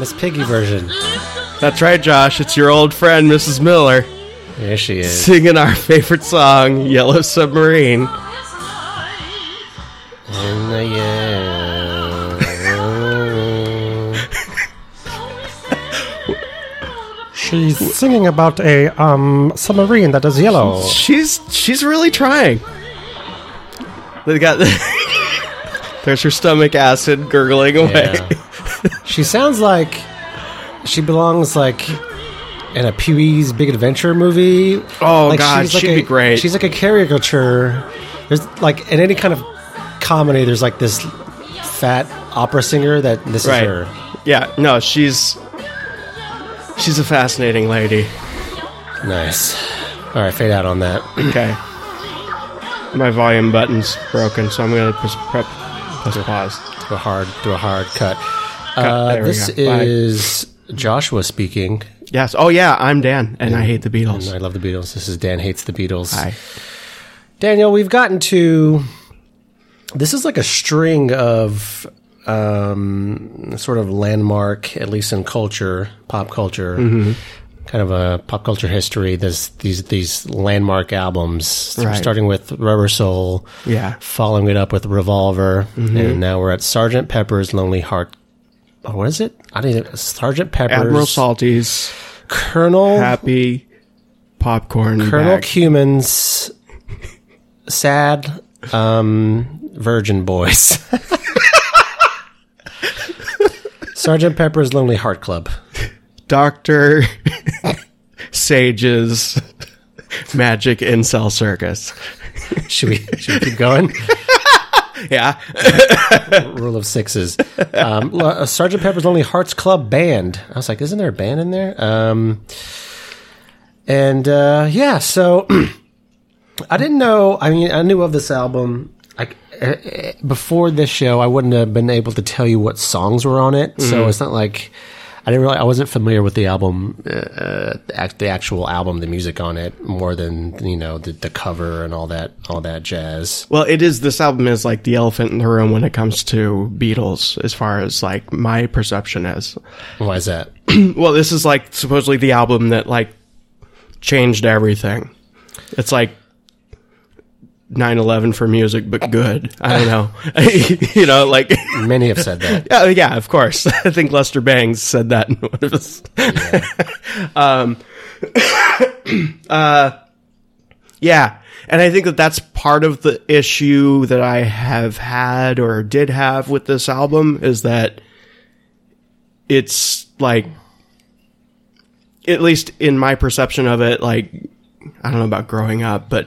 Miss Piggy version. That's right, Josh. It's your old friend, Mrs. Miller, There she is. singing our favorite song, Yellow Submarine. In the air. She's singing about a um submarine that is yellow. She's she's really trying. They got There's her stomach acid gurgling away. Yeah. She sounds like she belongs like in a Pee Wee's Big Adventure movie. Oh, like God, she's like she'd a, be great. She's like a caricature. There's like in any kind of comedy, there's like this fat opera singer that this Right. is her. Yeah, no, she's she's a fascinating lady. Nice. All right, fade out on that. Okay. My volume button's broken, so I'm gonna press, prep, press pause. do a hard, do a hard cut. Uh, this go. Bye. is Joshua speaking. Yes. Oh yeah, I'm Dan, and I hate the And Beatles. I love the Beatles. This is Dan hates the Beatles. Hi. Daniel, we've gotten to this is like a string of um, sort of landmark, at least in culture, pop culture, Mm-hmm. kind of a pop culture history. There's these these landmark albums, Right. starting with Rubber Soul, Yeah. following it up with Revolver, Mm-hmm. and now we're at Sergeant Pepper's Lonely Heart. Oh, what is it? I don't even. Sergeant Pepper's Admiral Salty's Colonel happy popcorn. Colonel bag. Cumin's sad um, virgin boys. Sergeant Pepper's Lonely Heart Club. Doctor Sage's magic incel circus. Should we, should we keep going? Yeah. Rule of sixes. Um, uh, Sergeant Pepper's Lonely Hearts Club Band. I was like, isn't there a band in there? Um, and uh, yeah, so I didn't know. I mean, I knew of this album. Like uh, uh, before this show, I wouldn't have been able to tell you what songs were on it. So it's not like I didn't really. I wasn't familiar with the album, uh, the, actual album, the music on it, more than you know the, the cover and all that, all that jazz. Well, it is. This album is like the elephant in the room when it comes to Beatles, as far as like my perception is. Why is that? Well, this is like supposedly the album that like changed everything. It's like 9/11 for music, but good. I don't know. you know, like Many have said that. yeah, yeah, of course. I think Lester Bangs said that in one of his. um, uh, yeah, and I think that that's part of the issue that I have had or did have with this album is that it's like, at least in my perception of it, like I don't know about growing up, but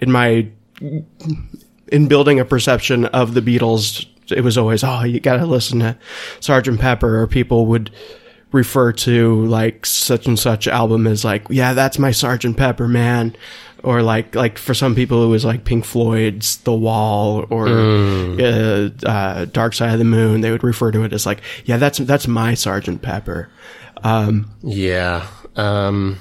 in my in building a perception of the Beatles, it was always, oh, you gotta listen to Sergeant Pepper, or people would refer to like such and such album as like, yeah, that's my Sergeant Pepper, man. Or like, like for some people, it was like Pink Floyd's The Wall or uh, uh, Dark Side of the Moon. They would refer to it as like, yeah, that's that's my Sergeant Pepper. Yeah. Um,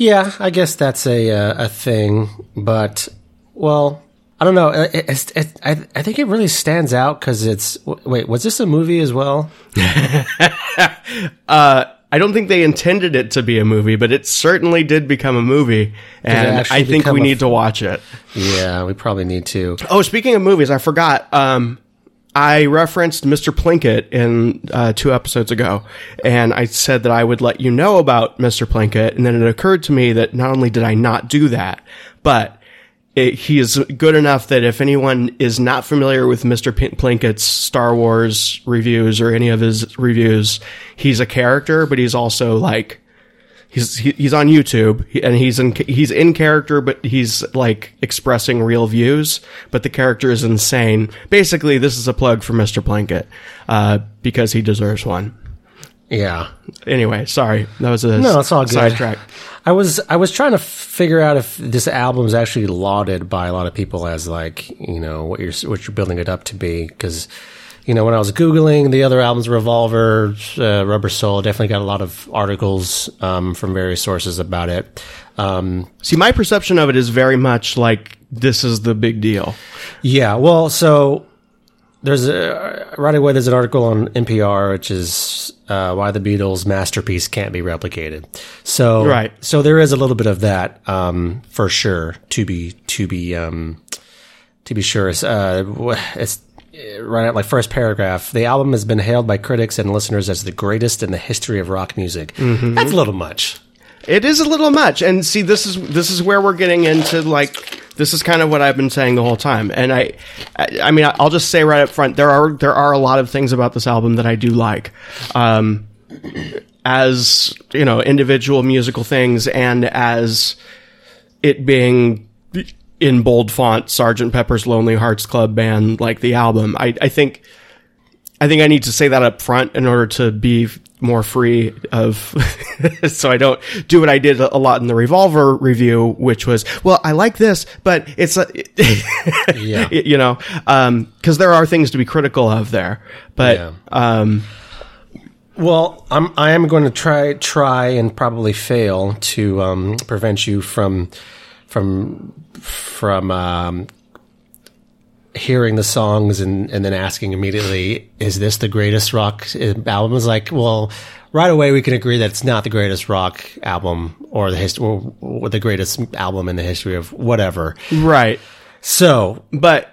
yeah, I guess that's a uh, a thing, but well, I don't know. It, it's it, I I think it really stands out because it's w- wait, was this a movie as well? I don't think they intended it to be a movie, but it certainly did become a movie, and I think we need f- to watch it. Yeah, we probably need to. Oh, speaking of movies, I forgot. Um, I referenced Mr. Plinkett in uh, two episodes ago, and I said that I would let you know about Mr. Plinkett, and then it occurred to me that not only did I not do that, but it, he is good enough that if anyone is not familiar with Mr. Plinkett's Star Wars reviews or any of his reviews, he's a character, but he's also like he's he, he's on YouTube and he's in he's in character, but he's like expressing real views. But the character is insane. Basically, this is a plug for Mr. Plinkett uh, because he deserves one. Yeah, Anyway, sorry that was a No, it's all good. sidetrack. I was I was trying to figure out if this album is actually lauded by a lot of people as like you know what you're what you're building it up to be because you know when I was googling the other albums, Revolver, uh, Rubber Soul, definitely got a lot of articles um, from various sources about it. Um, See, my perception of it is very much like this is the big deal. yeah, well, so there's a, right away there's an article on NPR which is uh, why the Beatles masterpiece can't be replicated. So Right. so there is a little bit of that um, for sure to be to be um, to be sure. It's, uh, it's right at like first paragraph. The album has been hailed by critics and listeners as the greatest in the history of rock music. That's a little much. It is a little much, and see, this is this is where we're getting into like this is kind of what I've been saying the whole time. And I, I, I mean, I'll just say right up front, there are there are a lot of things about this album that I do like, um, as you know, individual musical things, and as it being in bold font, Sergeant Pepper's Lonely Hearts Club Band, like the album. I, I think I think I need to say that up front in order to be more free of, so I don't do what I did a lot in the Revolver review, which was, well, I like this, but it's, a, Yeah. you know, um, cause there are things to be critical of there, but, Yeah. um, Well, I'm I am going to try try and probably fail to um, prevent you from from from um, hearing the songs and, and then asking immediately, is this the greatest rock album? Is like, well, right away we can agree that it's not the greatest rock album or the history or, or the greatest album in the history of whatever. right. So But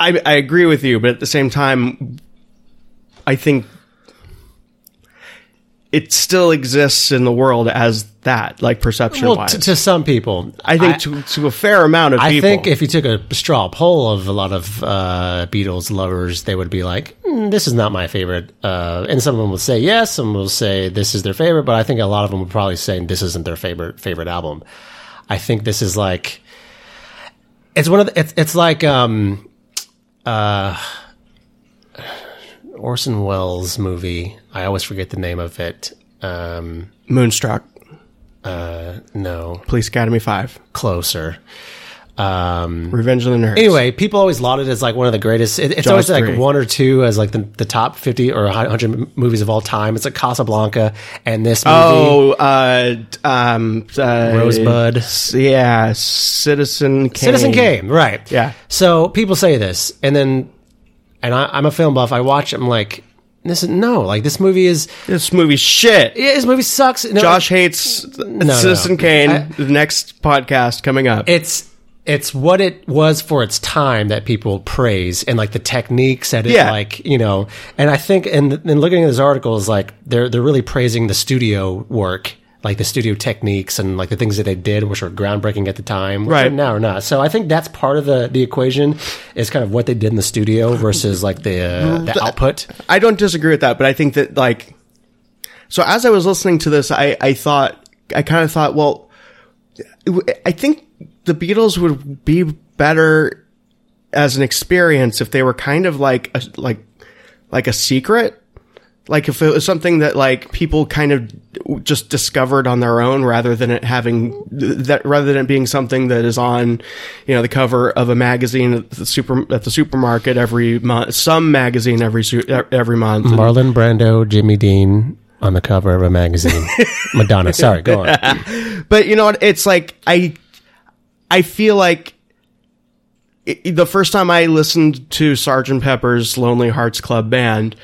I, I agree with you, but at the same time, I think it still exists in the world as that, like perception well, wise. t- to some people, I think to, to a fair amount of I people. think if you took a straw poll of a lot of uh, Beatles lovers, they would be like, "Mm, "This is not my favorite," uh, and some of them will say yes, some will say this is their favorite, but I think a lot of them would probably say this isn't their favorite favorite album. I think this is like it's one of the, it's it's like um uh Orson Welles movie. I always forget the name of it. Um, Moonstruck, uh, no, Police Academy 5, closer. Um, Revenge of the Nerds. Anyway, people always laud it as like one of the greatest. It, it's Jaws always like 3. one or two as like the, the top fifty or hundred movies of all time. It's like Casablanca and this movie. Oh, uh, um, uh, Rosebud. Yeah, Citizen Kane. Citizen Kane, right? Yeah. So people say this, and then, and I, I'm a film buff. I watch. it, I'm like, this is no, like this movie is. This movie's shit. Yeah, this movie sucks. No, Josh hates no, Citizen no. Kane. I- the next podcast coming up. it's it's what it was for its time that people praise and like the techniques that it Yeah. like you know and i think and and looking at this article is like they're they're really praising the studio work like the studio techniques and like the things that they did which were groundbreaking at the time Right. now or not so i think that's part of the the equation is kind of what they did in the studio versus like the uh, the output I don't disagree with that, but I think that like, so as I was listening to this, I, I thought, I kind of thought, well, I think the Beatles would be better as an experience if they were kind of like, a, like, like a secret. Like if it was something that like people kind of just discovered on their own rather than it having that rather than it being something that is on, you know, the cover of a magazine at the super at the supermarket every month, some magazine every every month. marlon brando jimmy dean on the cover of a magazine madonna sorry go on But you know what? It's like I, I feel like it, the first time I listened to Sergeant Pepper's Lonely Hearts Club Band,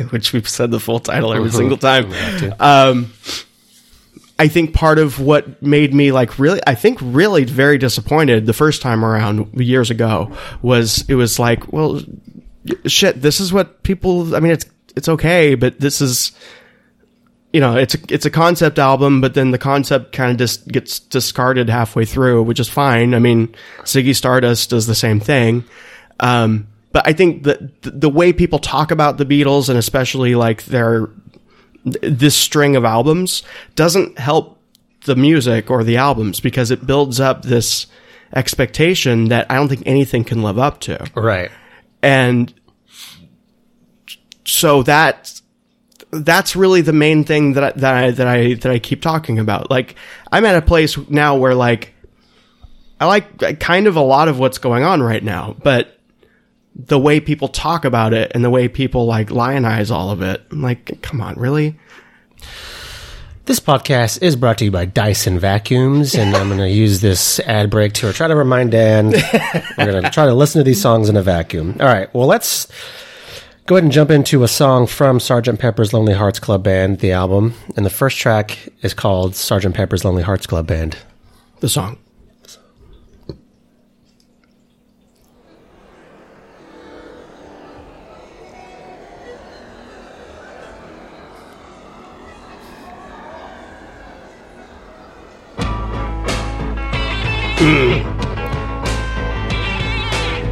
which we've said the full title every single time. Um, I think part of what made me like really, I think really very disappointed the first time around years ago was it was like, well, shit, this is what people, I mean, it's, it's okay, but this is, you know, it's a, it's a concept album, but then the concept kind of just gets discarded halfway through, which is fine. I mean, Ziggy Stardust does the same thing. Um, but I think that the, way people talk about the Beatles and especially like their, this string of albums doesn't help the music or the albums because it builds up this expectation that I don't think anything can live up to right and so that that's really the main thing that I, that I that I that I keep talking about. Like I'm at a place now where like I like kind of a lot of what's going on right now, but the way people talk about it and the way people like lionize all of it, I'm like, come on, really? This podcast is brought to you by Dyson Vacuums, and I'm going to use this ad break to try to remind Dan we're going to try to listen to these songs in a vacuum. All right, well, let's go ahead and jump into a song from Sgt. Pepper's Lonely Hearts Club Band, the album. And the first track is called Sgt. Pepper's Lonely Hearts Club Band. The song.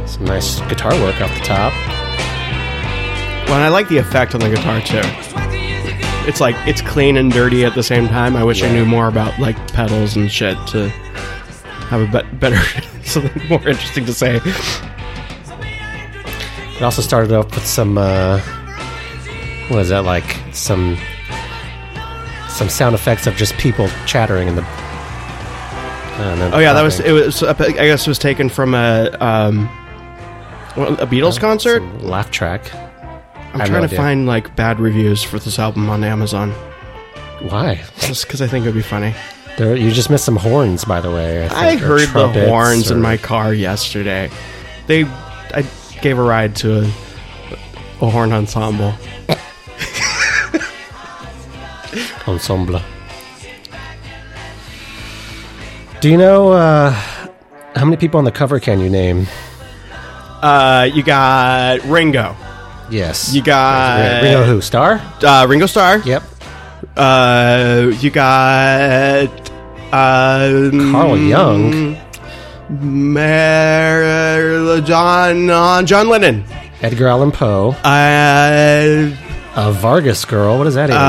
Some nice guitar work off the top. Well, and I like the effect on the guitar too. It's like it's clean and dirty at the same time. I wish I knew more about like pedals and shit to have a bet better something more interesting to say. It also started off with some, uh, what is that, like some some sound effects of just people chattering in the. I Oh yeah, that was it. Was I guess it was taken from a um, a Beatles concert. Laugh track. I'm trying no to idea. find like bad reviews for this album on Amazon, Why? just because I think it'd be funny. There, you just missed some horns, by the way. I think, or heard the horns in my car yesterday. They, I gave a ride to a, a horn ensemble. ensemble. Do you know uh, how many people on the cover can you name? Uh, you got Ringo, Yes, you got Ringo who? Star? uh, Ringo Starr. Yep. Uh, you got um, Carl Jung. Mer- John uh, John Lennon. Edgar Allan Poe. Uh, A Vargas girl. What does that even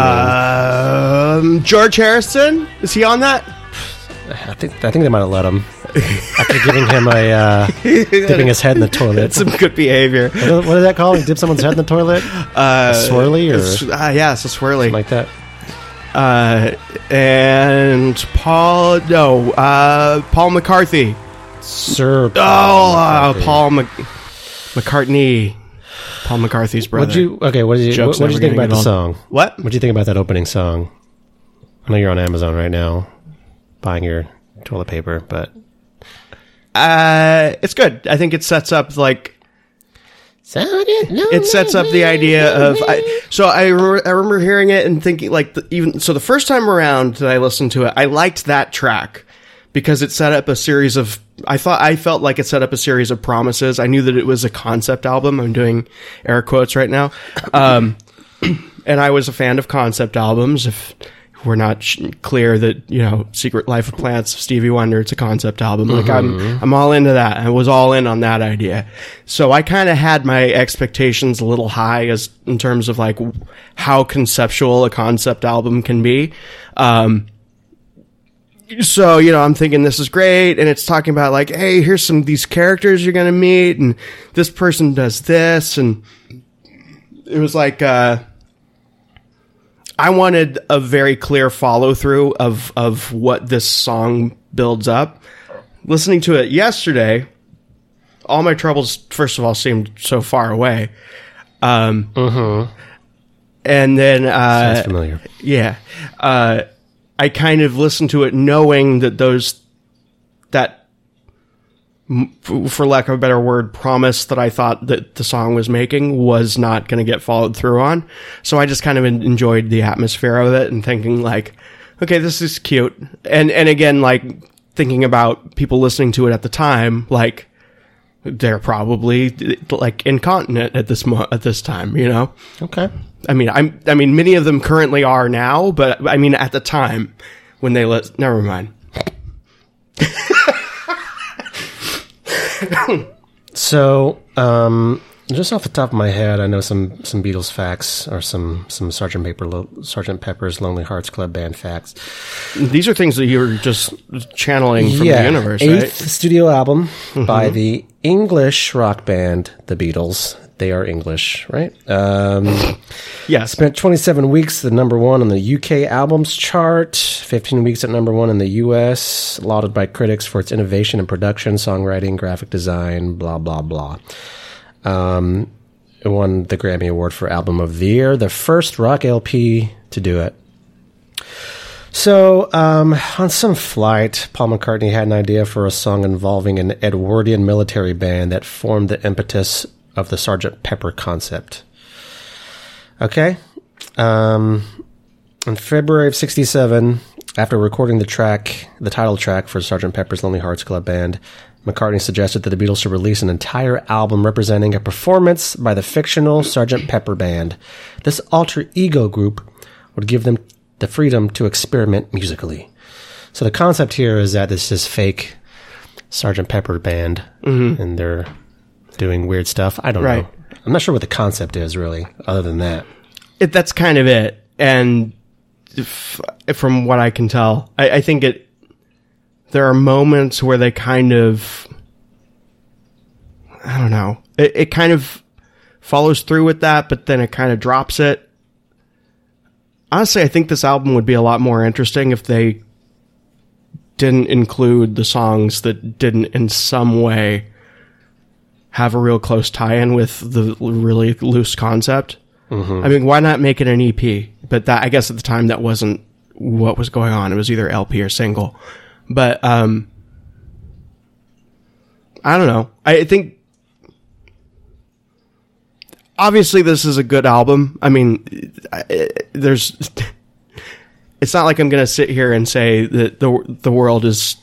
mean? um, George Harrison. Is he on that? I think I think they might have let him after giving him a uh, dipping his head in the toilet. Some good behavior. What what is that called? Dipped someone's head in the toilet, Uh, swirly or- uh, yeah, it's a swirly. like that. uh, and Paul, no, uh, Paul McCarthy. Sir. Oh, Paul uh, McCartney. Paul Mc- McCartney. Paul McCarthy's brother. What'd you? Okay, what did you? Joke's What did you think about the song? What? What do you think about that opening song? I know you're on Amazon right now, buying your toilet paper, but Uh, it's good. I think it sets up like it sets up the idea of I, so I, re- I remember hearing it and thinking like the, even so the first time around that I listened to it I liked that track because it set up a series of I thought I felt like it set up a series of promises. I knew that it was a concept album. I'm doing air quotes right now. Um, and I was a fan of concept albums. If we're not sh- clear that you know Secret Life of Plants Stevie Wonder it's a concept album. Like I'm I'm all into that. I was all in on that idea. So I kind of had my expectations a little high as in terms of like w- how conceptual a concept album can be. Um so you know i'm thinking this is great and it's talking about like hey here's some these characters you're gonna meet and this person does this and it was like uh I wanted a very clear follow through of of what this song builds up. Listening to it yesterday, all my troubles first of all seemed so far away. Um, and then uh, Sounds familiar. yeah, uh, I kind of listened to it knowing that those that for lack of a better word, promise that I thought that the song was making was not going to get followed through on. So I just kind of enjoyed the atmosphere of it and thinking like, okay, this is cute. And, and again, like thinking about people listening to it at the time, like they're probably like incontinent at this mo- at this time, you know? Okay. I mean, I'm, I mean, many of them currently are now, but I mean, at the time when they let, never mind. So, um, just off the top of my head, I know some some Beatles facts or some some Sergeant Lo- Sergeant Pepper's Lonely Hearts Club Band facts. These are things that you're just channeling from the universe, eighth right? Mm-hmm. studio album by the English rock band The Beatles. They are English, right? Um, Yes. spent 27 weeks the number one on the UK albums chart, 15 weeks at number one in the US, lauded by critics for its innovation in production, songwriting, graphic design, blah, blah, blah. Um, it won the Grammy Award for Album of the Year, the first rock LP to do it. So, um, on some flight, Paul McCartney had an idea for a song involving an Edwardian military band that formed the impetus of the Sgt. Pepper concept. Okay. Um, in February of 67, after recording the track, the title track for Sgt. Pepper's Lonely Hearts Club Band, McCartney suggested that the Beatles should release an entire album representing a performance by the fictional Sgt. Pepper Band. This alter ego group would give them the freedom to experiment musically. So the concept here is that this is fake Sgt. Pepper Band, and they're doing weird stuff. I don't Right. know. I'm not sure what the concept is really, other than that. it, that's kind of it. And if, from what I can tell, I, I think it. There are moments where they kind of, I don't know, it, it kind of follows through with that, but then it kind of drops it. Honestly, I think this album would be a lot more interesting if they didn't include the songs that didn't in some way have a real close tie-in with the really loose concept. I mean, why not make it an EP? But that I guess at the time that wasn't what was going on. It was either LP or single. But um I don't know. I think obviously this is a good album. I mean, there's it's not like I'm going to sit here and say that the the world is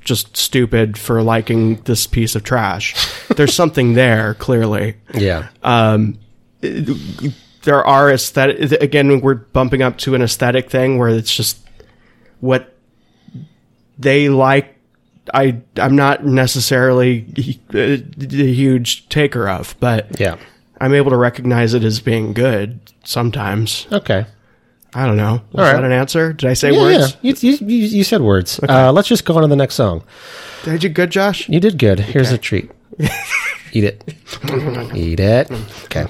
just stupid for liking this piece of trash. There's something there clearly Yeah. Um, there are aesthetic again we're bumping up to an aesthetic thing where it's just what they like i i'm not necessarily a huge taker of but yeah. i'm able to recognize it as being good sometimes Okay. I don't know was right. that an answer did i say Yeah, words yeah. You, you, you you said words. Uh, let's just go on to the next song. did i do good josh You did good. Here's a treat. Eat it. Eat it. Okay.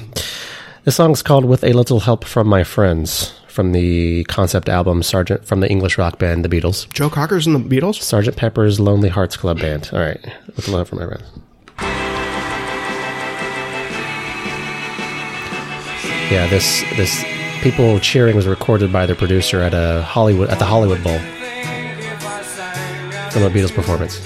This song's called With a Little Help from My Friends from the concept album Sergeant from the English rock band The Beatles. joe cocker's in the beatles Sergeant Pepper's Lonely Hearts Club Band. All right. With a little help from my friends. Yeah, this this people cheering was recorded by the producer at a Hollywood at the Hollywood Bowl from a Beatles performance.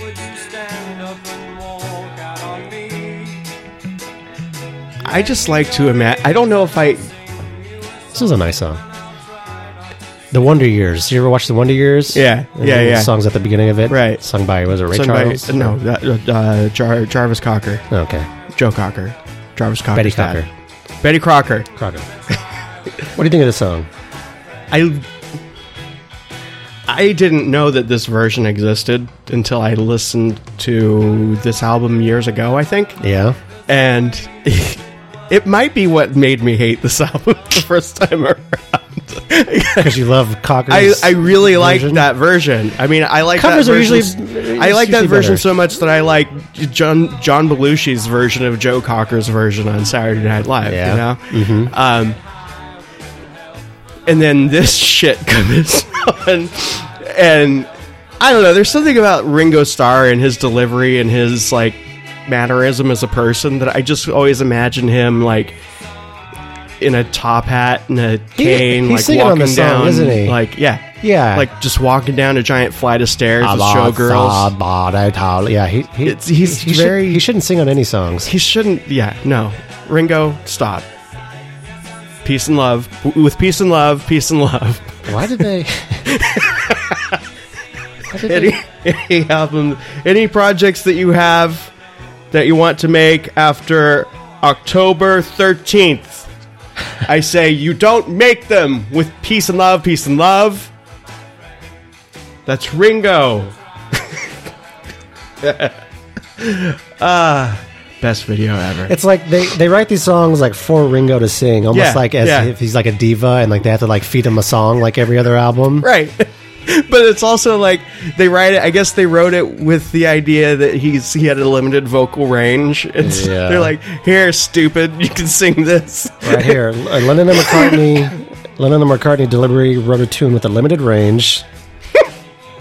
i just like to imagine i don't know if i This is a nice song. The Wonder Years. You ever watch The Wonder Years? Yeah, And yeah, yeah. Songs at the beginning of it, Right. Sung by was it Ray sung by- no uh, uh, Jar, jarvis cocker Okay. joe cocker jarvis cocker Betty Cocker. betty crocker Crocker. what do you think of the song? I I didn't know that this version existed until I listened to this album years ago, I think. Yeah. And it might be what made me hate this album the first time around. Because you love I, Cocker's I really like version? that version. I mean, I like Covers that are version. usually- I like that version better. so much that I like John John Belushi's version of Joe Cocker's version on Saturday Night Live. Yeah. Mm-hmm. You know, um, and then this shit comes on, and I don't know. There's something about Ringo Starr and his delivery and his like mannerism as a person that I just always imagine him like in a top hat and a cane, he's like singing on walking the song, down, isn't he? like yeah, Yeah. like just walking down a giant flight of stairs with showgirls. Yeah, he, he, It's- he's he should- very- he shouldn't sing on any songs. He shouldn't. Yeah, no. Ringo, stop. Peace and love. W- With peace and love, peace and love. Why did they? Why did Any, they any album, any projects that you have that you want to make after October 13th, I say you don't make them with peace and love, peace and love. That's Ringo. ah, best video ever. It's like they, they write these songs like for Ringo to sing, almost Yeah, like as yeah. if he's like a diva, and like they have to like feed him a song like every other album. right but it's also like they write it i guess they wrote it with the idea that he's he had a limited vocal range and so Yeah. they're like here stupid you can sing this Right here, uh, Lennon and McCartney. Lennon and McCartney deliberately wrote a tune with a limited range.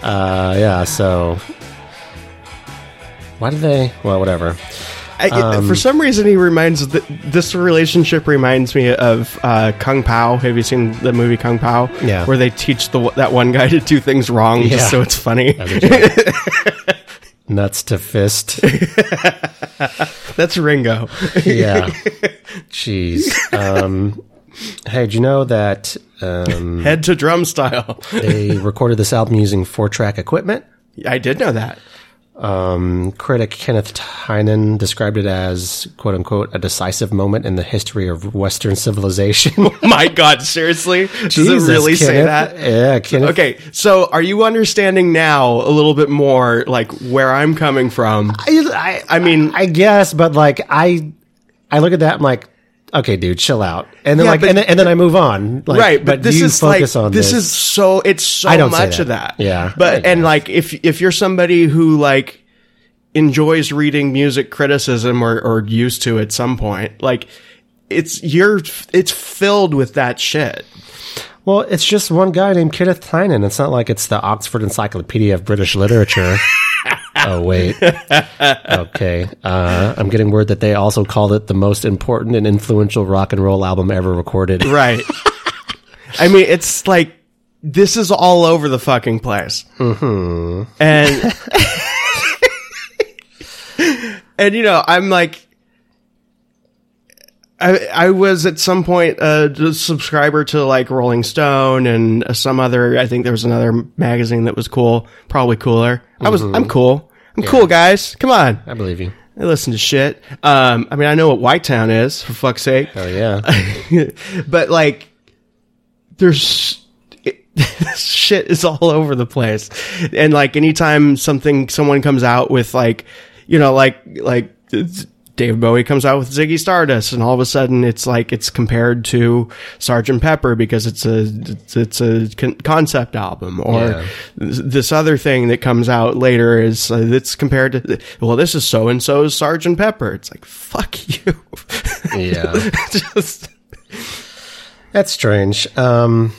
Uh, yeah. So why did they? Well, whatever. I, Um, for some reason, he reminds th- this relationship reminds me of uh, Kung Pow. Have you seen the movie Kung Pow? Yeah. where they teach the that one guy to do things wrong Yeah. just so it's funny. As a joke. Nuts to fist. That's Ringo. Yeah. Jeez. Um, hey, do you know that um, Head to drum style. they recorded this album using four track equipment? I did know that. Um, critic Kenneth Tynan described it as "quote unquote" a decisive moment in the history of Western civilization. My God, seriously? Does Jesus, it really say that? Yeah, Kenneth. Okay, so are you understanding now a little bit more, like where I'm coming from? I, I mean, I guess, but like I, I look at that. I'm like, okay, dude, chill out. And then Yeah, like, but- and then, and then I move on. Like, right, but, this you is focus like on this, this. is so it's so much that. of that. Yeah, but and like if if you're somebody who like enjoys reading music criticism or or used to at some point, like it's you're it's filled with that shit. Well, it's just one guy named Kenneth Tynan. It's not like it's the Oxford Encyclopedia of British Literature. oh wait, okay. Uh, I'm getting word that they also called it the most important and influential rock and roll album ever recorded. Right. I mean, it's like this is all over the fucking place. Mm-hmm. And and you know, I'm like. I, I was at some point a subscriber to like Rolling Stone and some other. I think there was another magazine that was cool, probably cooler. I was. I'm cool. I'm cool, guys. Come on. I believe you. I listen to shit. Um, I mean, I know what White Town is for fuck's sake Oh yeah. but like there's it, shit is all over the place and like anytime something someone comes out with like you know like like David Bowie comes out with Ziggy Stardust and all of a sudden it's like it's compared to Sergeant Pepper because it's a it's, it's a concept album or Yeah. this other thing that comes out later is uh, it's compared to well this is so and so's Sergeant Pepper it's like fuck you Yeah. just That's strange. Um,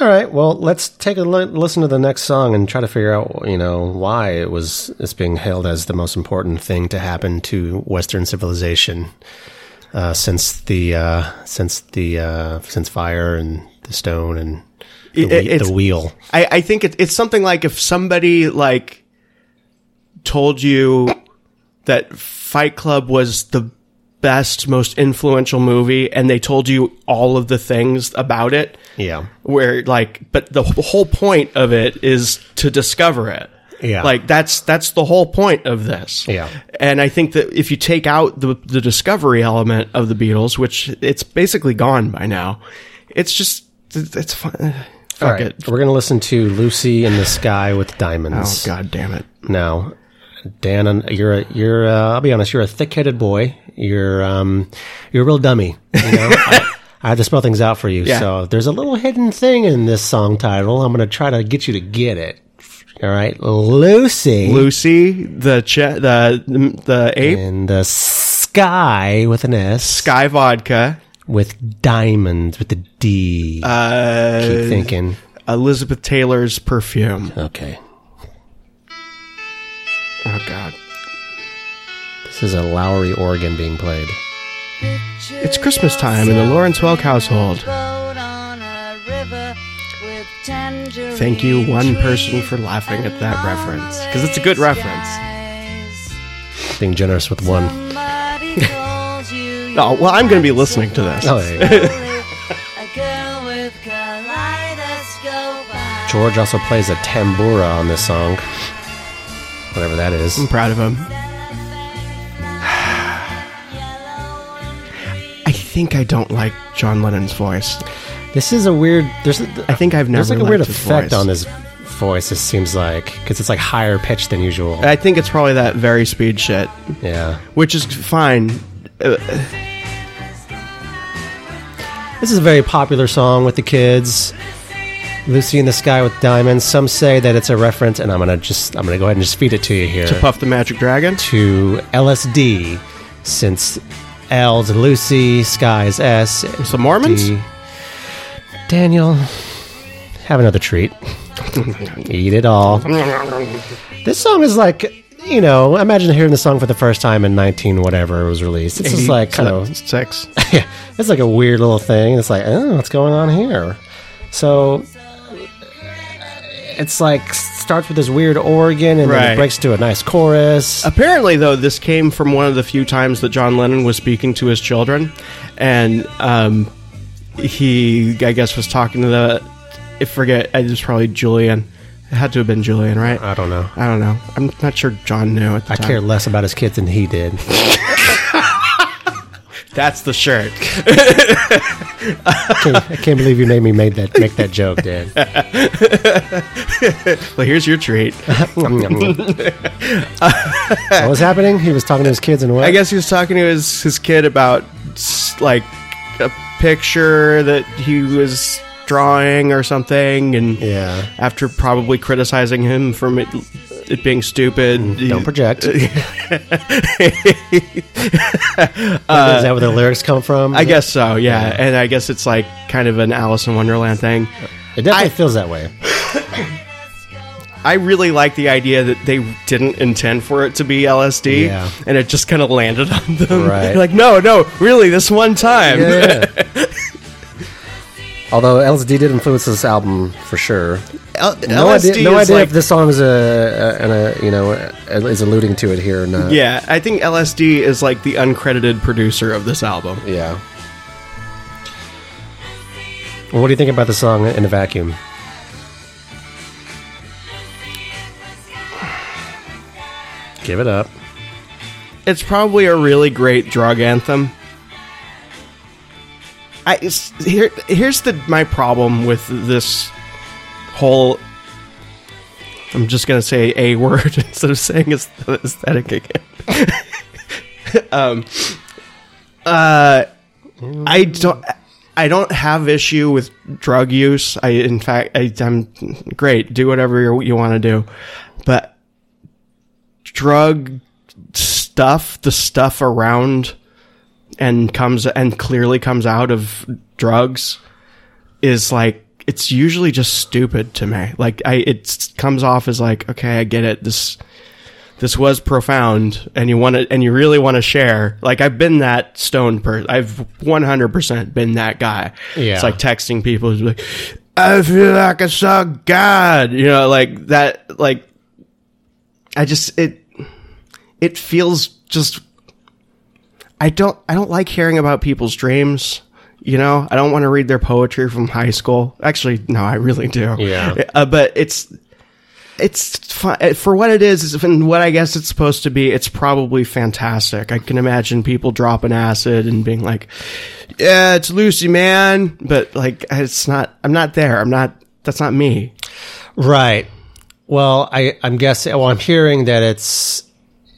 all right. Well, let's take a li- listen to the next song and try to figure out, you know, why it was it's being hailed as the most important thing to happen to Western civilization uh, since the uh, since the uh, since fire and the stone and the, It- the wheel. I, I think it, it's something like if somebody like told you that Fight Club was the best, most influential movie, and they told you all of the things about it, Yeah. where like, but the whole point of it is to discover it. Yeah. Like that's that's the whole point of this. Yeah. And I think that if you take out the the discovery element of the Beatles, which it's basically gone by now, it's just it's fun. Fuck All right. it. We're gonna listen to Lucy in the Sky with Diamonds. Oh god damn it. Now, Dan, you're a, you're. Uh, I'll be honest. You're a thick-headed boy. You're um, you're a real dummy. You know, I, I have to spell things out for you. Yeah. So there's a little hidden thing in this song title. I'm going to try to get you to get it. All right, Lucy Lucy, the ch- the the ape, in the sky with an S, Sky Vodka, with diamonds with the D. uh, Keep thinking. Elizabeth Taylor's perfume. Okay, Oh God, this is a Lowrey organ being played. it's Christmas time in the Lawrence Welk household. Thank you, one person, for laughing at that reference because it's a good reference. Being generous with one. Oh well, I'm going to be listening to this. Oh, there you go. George also plays a tambura on this song. Whatever that is. I'm proud of him. I think I don't like John Lennon's voice. This is a weird. There's I think I've there's never like a weird effect voice. on his voice. It seems like because it's like higher pitched than usual. I think it's probably that vari-speed shit, Yeah. which is fine. Uh, This is a very popular song with the kids. Lucy in the Sky with Diamonds. Some say that it's a reference, and I'm gonna just I'm gonna go ahead and just feed it to you here. to Puff the Magic Dragon. to LSD, since L's Lucy, Sky's S. Some Mormons? D. Daniel, have another treat. Eat it all. This song is like you know, imagine hearing the song for the first time in 19 whatever it was released. It's just like kind of six. yeah, it's like a weird little thing. It's like, oh, what's going on here? So it's like starts with this weird organ and then Right. it breaks to a nice chorus. Apparently, though, this came from one of the few times that John Lennon was speaking to his children, and um, he, I guess, was talking to the. I forget. It was probably Julian. It had to have been Julian, right? I don't know. I don't know. I'm not sure John knew at the I time. cared less about his kids than he did. That's the shirt. I can't, I can't believe you made me made that make that joke, Dad. Well, here's your treat. what was happening? He was talking to his kids and what? I guess he was talking to his his kid about like a picture that he was drawing or something, and Yeah. after probably criticizing him from it, being stupid, Don't project. Uh, Is that where the lyrics come from? I guess so, yeah. And I guess it's like kind of an Alice in Wonderland thing. it definitely I- feels that way. I really like the idea that they didn't intend for it to be LSD, Yeah. and it just kind of landed on them. Right. like, no, no, really, this one time. Yeah. Although LSD did influence this album for sure. L- No LSD idea, no idea like, if this song is a, a, a you know is alluding to it here or not. Yeah, I think LSD is like the uncredited producer of this album. Yeah. Well, what do you think about the song in a vacuum? Give it up. It's probably a really great drug anthem. I here here's the my problem with this whole I'm just gonna say a word instead of saying aesthetic again. um, uh, I don't. I don't have issue with drug use. I, in fact, I, I'm great. Do whatever you want to do, but drug stuff, the stuff around and comes and clearly comes out of drugs is like it's usually just stupid to me. Like I it comes off as like okay, I get it. This this was profound and you want to and you really want to share. Like I've been that stoned person. I've 100% been that guy. Yeah. It's like texting people who's like I feel like I saw God, you know, like that like I just it it feels just I don't I don't like hearing about people's dreams. You know, I don't want to read their poetry from high school. Actually, no, I really do. Yeah. Uh, but it's it's fun. for what it is, is and what I guess it's supposed to be. It's probably fantastic. I can imagine people dropping acid and being like, "Yeah, it's Lucy, man," but like it's not. I'm not there. I'm not. That's not me. Right. Well, I, I'm guessing. Well, I'm hearing that it's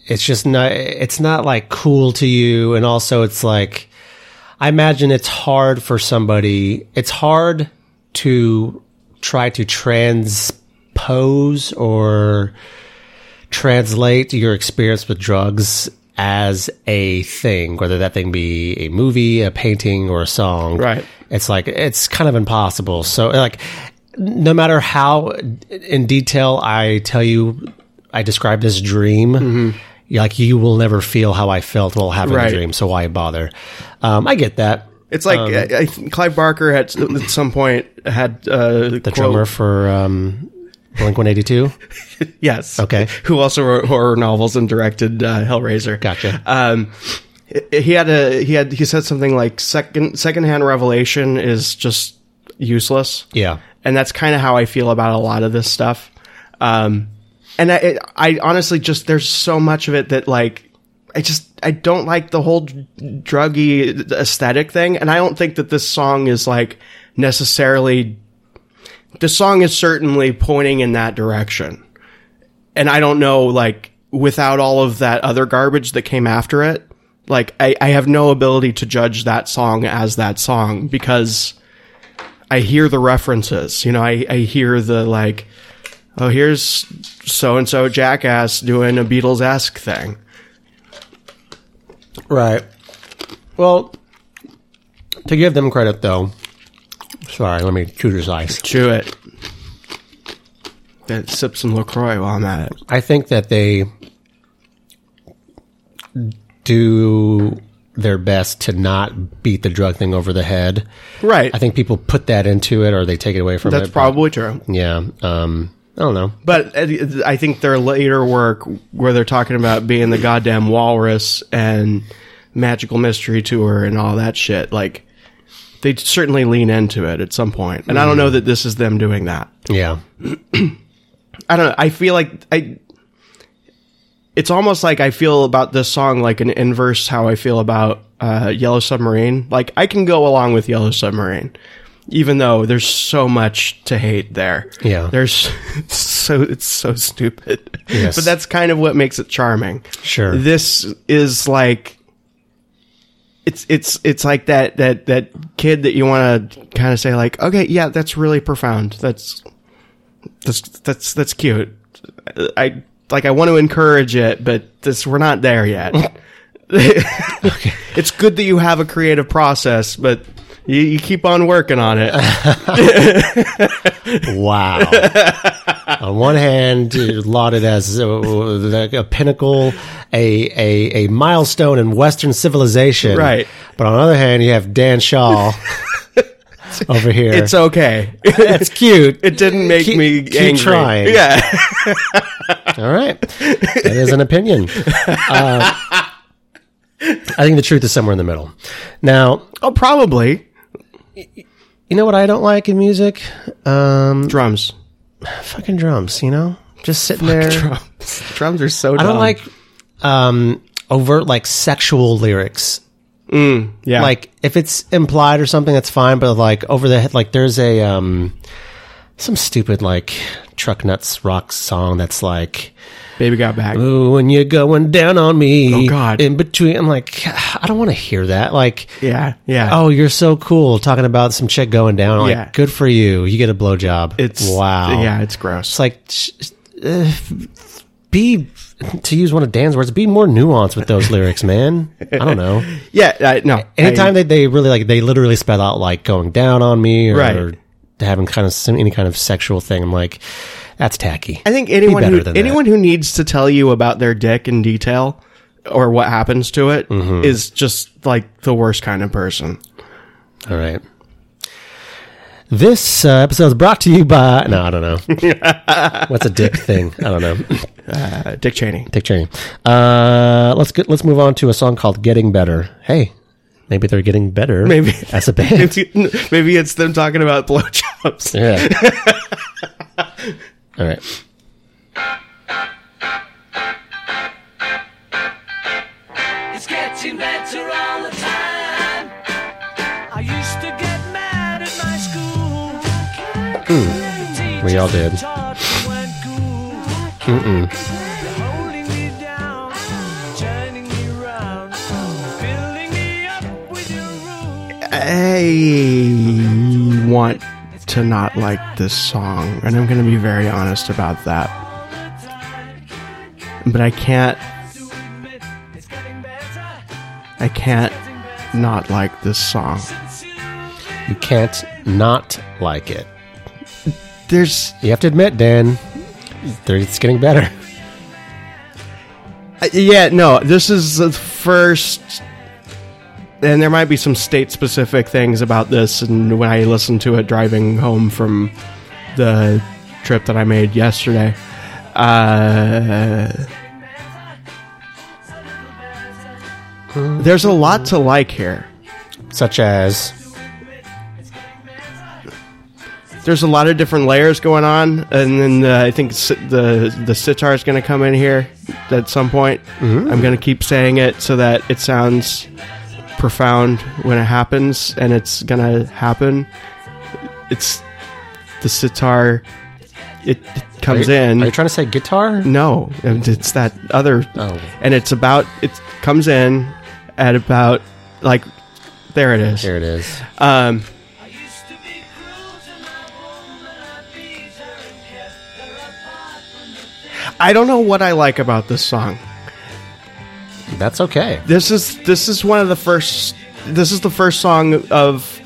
it's just not. It's not like cool to you, and also it's like I imagine it's hard for somebody. It's hard to try to transpose or translate your experience with drugs as a thing, whether that thing be a movie, a painting, or a song. Right. It's like it's kind of impossible. So like no matter how in detail I tell you I describe this dream, mm-hmm. Like you will never feel how I felt while having Right. a dream. So why bother? Um, I get that. It's like I, I Clive Barker had at some point had uh, The drummer for um, Blink One Eighty Two. Yes. Okay. Who also wrote horror novels and directed uh, Hellraiser. Gotcha. Um, he- he had a he had he said something like second secondhand revelation is just useless. Yeah. and that's kind of how I feel about a lot of this stuff. Um, and I, I honestly just there's so much of it that like I just I don't like the whole druggy aesthetic thing, and I don't think that this song is like necessarily. The song is certainly pointing in that direction, and I don't know like without all of that other garbage that came after it. Like I, I have no ability to judge that song as that song because I hear the references. You know, I, I hear the like, oh, here's so and so jackass doing a Beatles esque thing. Right. Well, to give them credit, though. Sorry, let me chew this ice. Chew it. Then sip some Lacroix while I'm at it. I think that they do their best to not beat the drug thing over the head. Right. I think people put that into it or they take it away from That's it. That's probably true. yeah. Um, I don't know. But uh, I think their later work, where they're talking about being the goddamn walrus and magical mystery tour and all that shit, like they certainly lean into it at some point. And I don't know that this is them doing that. Yeah. I don't know. I feel like I. It's almost like I feel about this song like an inverse how I feel about uh, Yellow Submarine. Like I can go along with Yellow Submarine, even though there's so much to hate there. Yeah. there's so it's so stupid. Yes. but that's kind of what makes it charming. Sure. This is like. It's it's it's like that that that kid that you want to kind of say like okay yeah that's really profound that's that's that's that's cute. I like I want to encourage it, but this we're not there yet. It's good that you have a creative process, but you, you keep on working on it. Wow. On one hand, lauded as a, a pinnacle, a, a, a milestone in Western civilization. Right. But on the other hand, you have Dan Shaw over here. It's okay. That's cute. It didn't make Keep- me keep angry. trying. Yeah. All right. That is an opinion. Uh, I think the truth is somewhere in the middle. Now, Oh, probably you know what I don't like in music? Um, drums. fucking drums, you know? Just sitting there. Drums. Drums are so. I don't like um, overt, like sexual lyrics. Yeah. Like, if it's implied or something, that's fine, but like over the head, like there's a, um, some stupid, like, truck nuts rock song that's like, baby got back. Ooh, when you're going down on me. Oh, God. In between. I'm like, I don't want to hear that. Like, Yeah. Yeah. oh, you're so cool talking about some chick going down. Like, Yeah. good for you. You get a blowjob. it's wow. Yeah, it's gross. It's like, uh, be, to use one of Dan's words, be more nuanced with those lyrics, man. I don't know. yeah. I, no. Anytime I- they, they really like, they literally spell out like going down on me or, Right. Having kind of some, any kind of sexual thing. I'm like, that's tacky. I think anyone better who, than that. anyone who needs to tell you about their dick in detail or what happens to it is Mm-hmm. just like the worst kind of person. All right. This uh, episode is brought to you by. No, I don't know. What's a dick thing? I don't know. Uh, Dick Cheney. Dick Cheney. Uh, let's get, let's move on to a song called "Getting Better." Hey, maybe they're getting better. Maybe. as a band. Maybe, maybe it's them talking about blowjobs. yeah. All right. It's getting better all the time. I used to get mad at my school. Hmm. We all did. Mm-mm. I want to not like this song, and I'm going to be very honest about that. But I can't. I can't not like this song. You can't not like it. There's You have to admit, Dan, it's getting better. Uh, yeah, no, this is the first, and there might be some state specific things about this. And when I listened to it driving home from the trip that I made yesterday, uh, there's a lot to like here. Such as, There's a lot of different layers going on, and then uh, I think the the sitar is going to come in here at some point. I'm going to keep saying it so that it sounds profound when it happens, and it's to happen. It's the sitar. It, it comes are you, in. Are you trying to say guitar? no, it's that other. Oh. And it's about. It comes in at about like. There it is. There it is. Um, I don't know what I like about this song. That's okay. This is this is one of the first. This is the first song of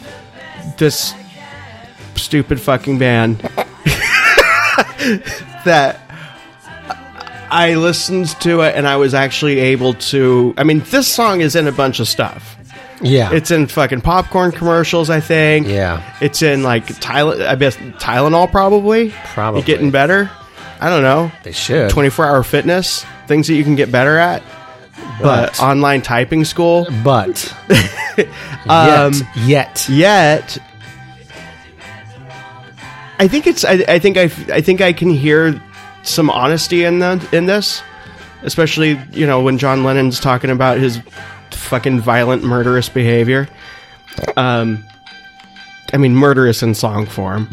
this stupid fucking band that I listened to it and I was actually able to. I mean, this song is in a bunch of stuff. Yeah. It's in fucking popcorn commercials, I think. Yeah. It's in like Tylen- I guess Tylenol probably. Probably. You getting better? I don't know. they should. 24 hour fitness, things that you can get better at. But- online typing school. But Um, yet, yet, Yet, I think it's. I, I think I. I think I can hear some honesty in the in this, especially you know when John Lennon's talking about his fucking violent, murderous behavior. Um, I mean, murderous in song form.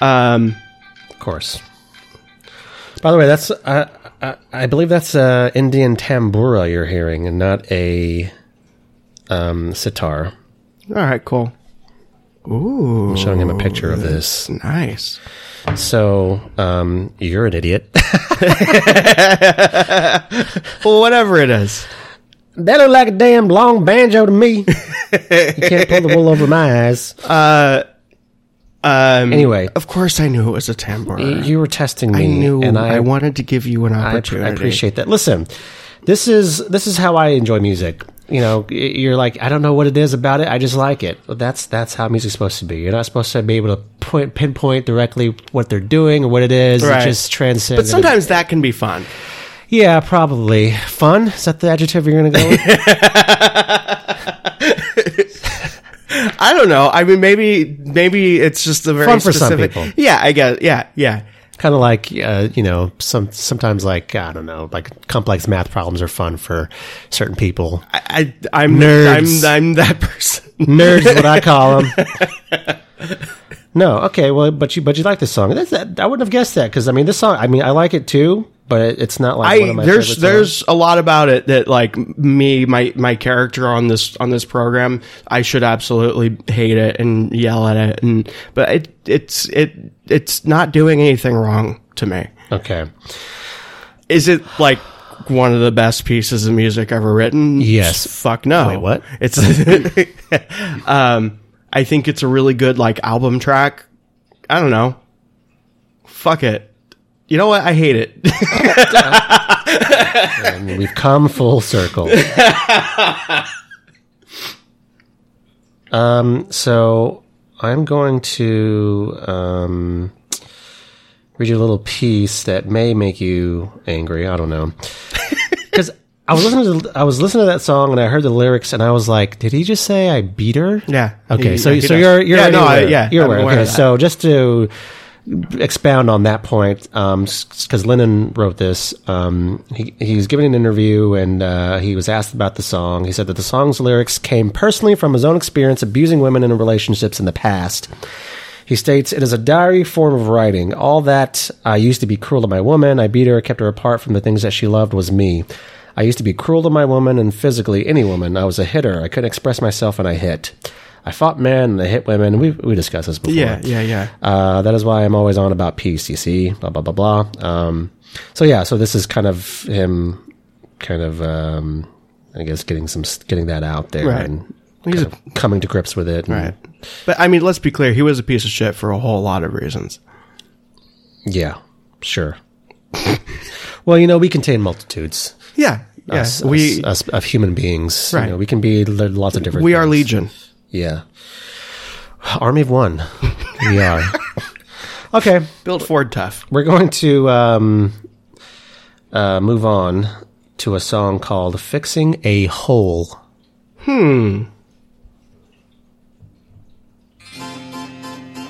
Um, of course. By the way, that's uh, I, I believe that's uh, Indian tambura you're hearing, and not a um, sitar. all right, cool. Ooh, I'm showing him a picture of this. nice. So um, you're an idiot. Well, whatever it is. that look like a damn long banjo to me. you can't pull the wool over my eyes. Um, Anyway. of course, I knew it was a tambura. You were testing me. I knew, and I, I, wanted to give you an opportunity. I appreciate that. Listen, this is this is how I enjoy music. You know, you're like, I don't know what it is about it. I just like it. That's that's how music's supposed to be. You're not supposed to be able to point pinpoint directly what they're doing or what it is. Right. It just transcends. But sometimes that can be fun. yeah, probably fun. Is that the adjective you're going to go with? I don't know. I mean, maybe maybe it's just a very Fun for some specific. people. Yeah, I guess. Yeah, yeah. kind of like uh, you know, some sometimes like I don't know, like complex math problems are fun for certain people. I, I I'm Nerds. I'm I'm that person. Nerds, is what I call them. no, okay, well, but you but you like this song. That's, that, I wouldn't have guessed that because I mean, this song. I mean, I like it too, but it's not like one I of my there's there's a lot about it that like me my my character on this on this program I should absolutely hate it and yell at it and but it it's it it's not doing anything wrong to me. okay. Is it like one of the best pieces of music ever written? Yes. Fuck no. Wait, what? It's um I think it's a really good like album track. I don't know. Fuck it. You know what? I hate it. Mean, we've come full circle. um, so I'm going to um, read you a little piece that may make you angry. I don't know, because I was listening to I was listening to that song and I heard the lyrics and I was like, did he just say I beat her? Yeah. Okay, He- so yeah, so does. you're you're Yeah, no, I- aware. yeah, you're I'm aware Okay, so just to expound on that point, because Lennon wrote this, um, he was giving an interview and uh, he was asked about the song. He said that the song's lyrics came personally from his own experience abusing women in relationships in the past. He states, It is a diary form of writing. All that I used to be cruel to my woman, I beat her, I kept her apart from the things that she loved was me. I used to be cruel to my woman and physically any woman. I was a hitter. I couldn't express myself and I hit. I fought men and I hit women. We, we discussed this before. Yeah, yeah, yeah. Uh, that is why I'm always on about peace, you see, blah, blah, blah, blah. Um, so yeah, so this is kind of him kind of, um, I guess getting some, getting that out there Right. and He's of coming to grips with it. and- Right. But I mean, let's be clear. He was a piece of shit for a whole lot of reasons. Yeah, sure. well, you know, we contain multitudes. Yeah. Yeah. Us, we us, us of human beings. You Right. know, we can be lots of different. we are legion. Yeah. Army of one. we are. Okay, Built Ford tough. we're going to um, uh, move on to a song called "Fixing a Hole." Hmm.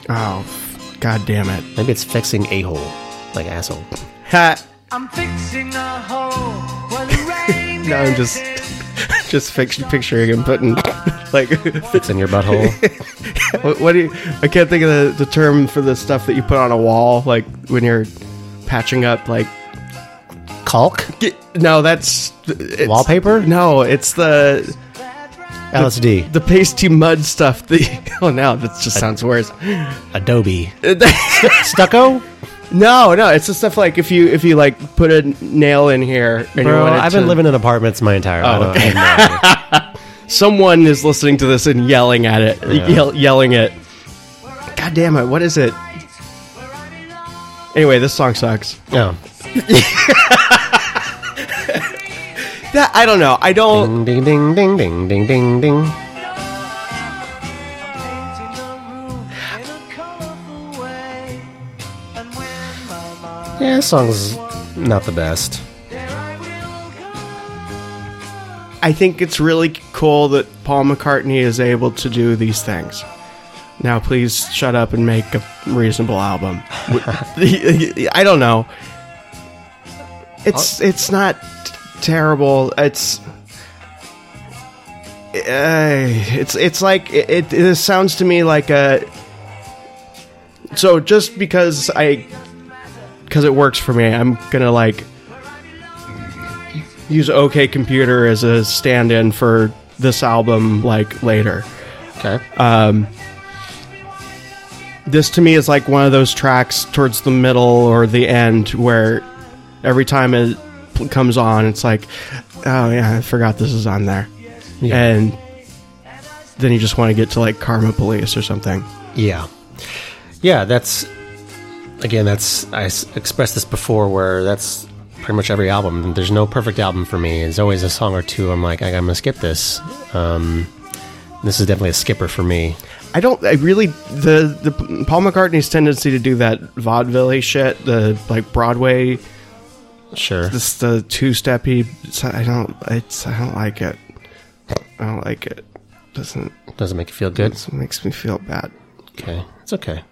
Oh, f- god damn it. Maybe it's "Fixing a Hole," like asshole. Ha. I'm fixing a hole where the rain No, I'm just just fix, picturing him putting like Fixing your butthole. what, what do you? I can't think of the, the term for the stuff that you put on a wall, like when you're patching up. Like Caulk. no, that's it's, Wallpaper? No, it's the LSD. the pasty mud stuff. The oh, now that just sounds worse. Adobe. Stucco. No, no, it's the stuff like if you if you like put a nail in here and you Bro, want it I've been to- living in apartments my entire oh, life. Oh, I don't- I have no idea. someone is listening to this and yelling at it, Yeah. yell, yelling it. God damn it! What is it? Anyway, this song sucks. No. that I don't know. I don't. Ding ding ding ding ding ding ding. Yeah, this song's not the best. I. I think it's really cool that Paul McCartney is able to do these things. Now, please shut up and make a reasonable album. I don't know. It's it's not terrible. It's uh, it's it's like it, it, it sounds to me like a. So just because I because it works for me, I'm gonna like use OK Computer as a stand-in for this album like later. Okay. Um, this to me is like one of those tracks towards the middle or the end where every time it comes on, it's like, oh yeah, I forgot this is on there, Yeah. and then you just want to get to like Karma Police or something. Yeah. Yeah, that's again, that's I expressed this before where that's pretty much every album. There's no perfect album for me. There's always a song or two I'm like, I'm gonna skip this. Um, this is definitely a skipper for me. I don't. I really the the Paul McCartney's tendency to do that vaudeville shit, the like Broadway, Sure. this the two steppy. I don't. It's I don't like it. I don't like it. Doesn't Doesn't make you feel good. it makes me feel bad. Okay. It's okay.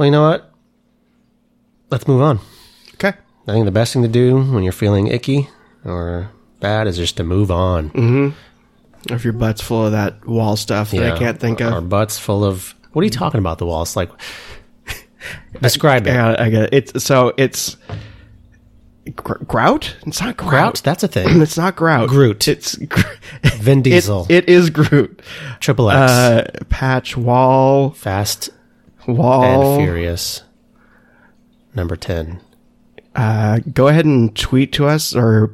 Well, you know what? Let's move on. Okay. I think the best thing to do when you're feeling icky or bad is just to move on. If your butt's full of that wall stuff that I can't think of. Our butts full of. What are you talking about? The walls, like. Describe I, it. Yeah, I get it. It's so it's gr- grout. It's not grout. Grout. That's a thing. It's not grout. Groot. It's gr- Vin it, Diesel. it is Groot. Triple X. Uh, patch wall Fast wall. and Furious. Number ten. Uh, go ahead and tweet to us or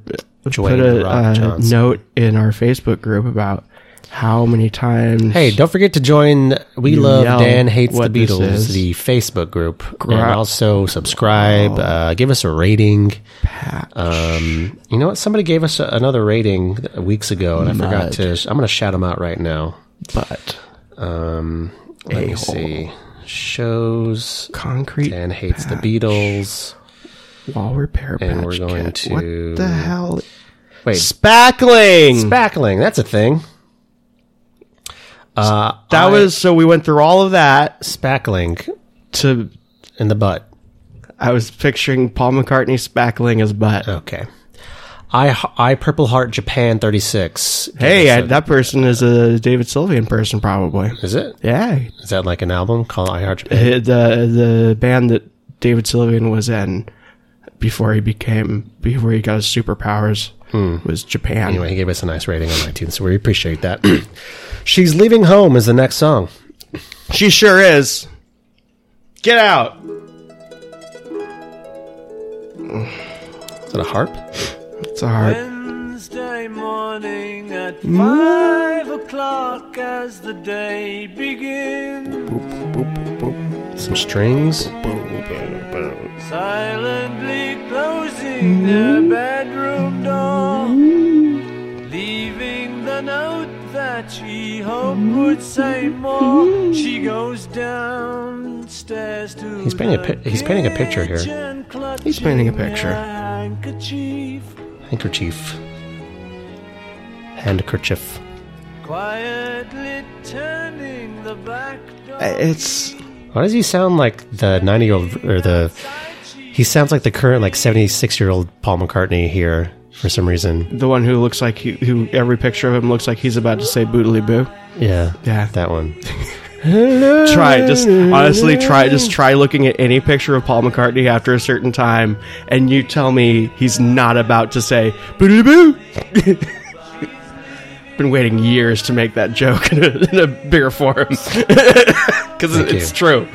put a uh, note in our Facebook group about how many times. Hey, don't forget to join We Love Dan Hates the Beatles, the Facebook group. Gra- and also subscribe, uh, give us a rating. Um, you know what? Somebody gave us a, another rating weeks ago, and I forgot to. I'm going to shout them out right now. but Um, let me A-hole. see. Shows concrete and Hates the Beatles. wall repair And patch we're going to- what the hell Wait, spackling spackling. That's a thing. Uh, that I- was so we went through all of that spackling to in the butt. I was picturing Paul McCartney spackling his butt. Okay. I I Purple Heart Japan 36. Hey, I, that person is a David Sylvian person, probably. Is it? Yeah, Is that like an album called I Heart Japan? Uh, the the band that David Sylvian was in before he became before he got his superpowers was Japan. Anyway, he gave us a nice rating on iTunes, so we appreciate that. She's Leaving Home is the next song. She sure is. Get out. Is that a harp? It's a hard. Wednesday morning at mm. five o'clock as the day begins. Some strings. Silently closing mm. their bedroom door, mm. leaving the note that she hoped would say more. She goes downstairs to He's painting a pi- he's painting a picture here. He's painting a picture. Handkerchief. Handkerchief. Handkerchief. Quietly turning the back door. It's Why does he sound like the 90 year old or the. He sounds like the current, like 76 year old Paul McCartney here for some reason. the one who looks like he, who every picture of him looks like he's about to say boodly boo. Yeah. Yeah. That one. Try just honestly try just try looking at any picture of Paul McCartney after a certain time, and you tell me he's not about to say boo boo. Been waiting years to make that joke in a, in a bigger form because it's you. true.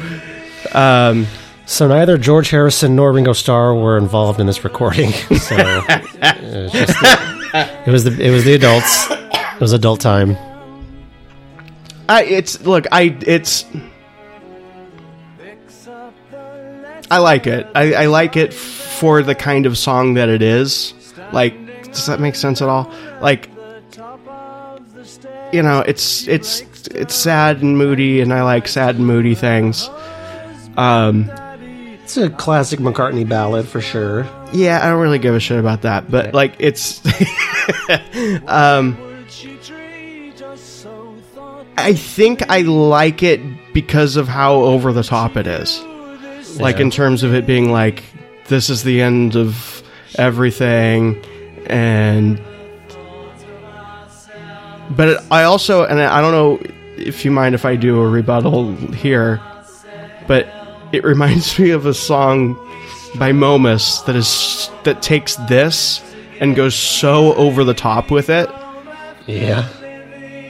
Um, So neither George Harrison nor Ringo Starr were involved in this recording. So it was, just the, it was the it was the adults. It was adult time. I it's look I it's Picks up the letter. I like it. I, I like it for the kind of song that it is. Like does that make sense at all? Like, you know, it's it's it's sad and moody, and I like sad and moody things. Um, It's a classic McCartney ballad for sure. yeah, I don't really give a shit about that, but like, it's. um, I think I like it because of how over the top it is. Like Yeah. in terms of it being like this is the end of everything and but it, I also and I don't know if you mind if I do a rebuttal here but it reminds me of a song by Momus that is that takes this and goes so over the top with it Yeah.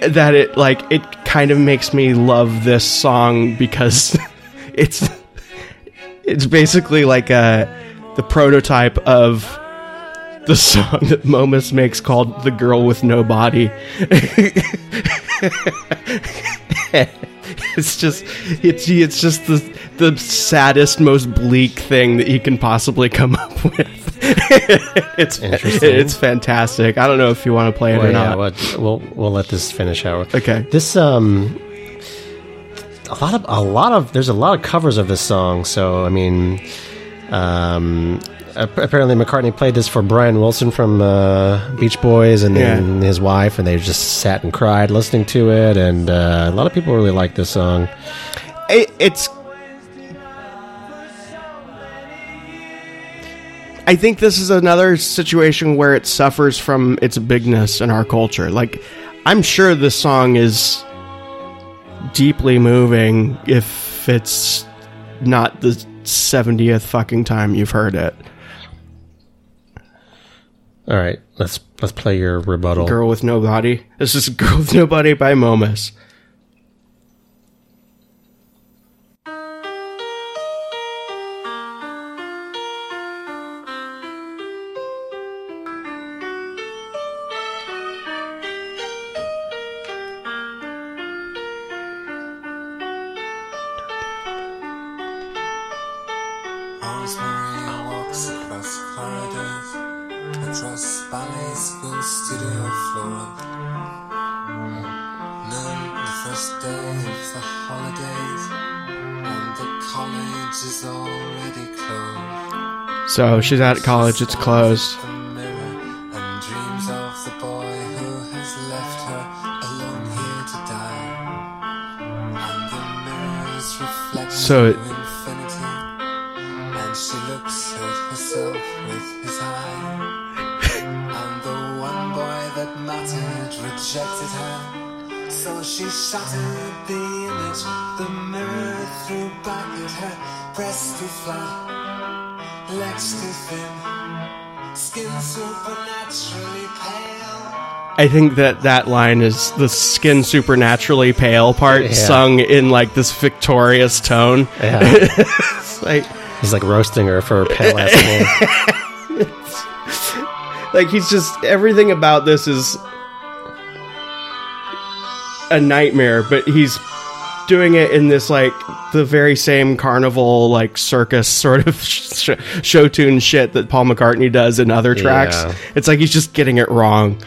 That it like it kind of makes me love this song because it's it's basically like a the prototype of the song that Momus makes called "The Girl with No Body." it's just it's it's just the the saddest, most bleak thing that you can possibly come up with. it's Interesting. it's fantastic. I don't know if you want to play it Well, or yeah, not. well, we'll we'll let this finish out. Okay. This um a lot of a lot of there's a lot of covers of this song. So I mean, um, apparently McCartney played this for Brian Wilson from uh, Beach Boys and then his wife, and they just sat and cried listening to it. And uh, a lot of people really like this song. it, it's I think this is another situation where it suffers from its bigness in our culture. Like I'm sure this song is deeply moving if it's not the 70th fucking time you've heard it. All right, let's let's play your rebuttal. Girl with Nobody. This is Girl with Nobody by Momus. So she's out at college, it's closed. Mirror I think that that line is the skin supernaturally pale part Yeah. sung in like this victorious tone. Yeah. It's like He's like roasting her for her pale ass skin. like he's just everything about this is a nightmare, but he's doing it in this like the very same carnival like circus sort of sh- show tune shit that Paul McCartney does in other tracks. Yeah. It's like he's just getting it wrong.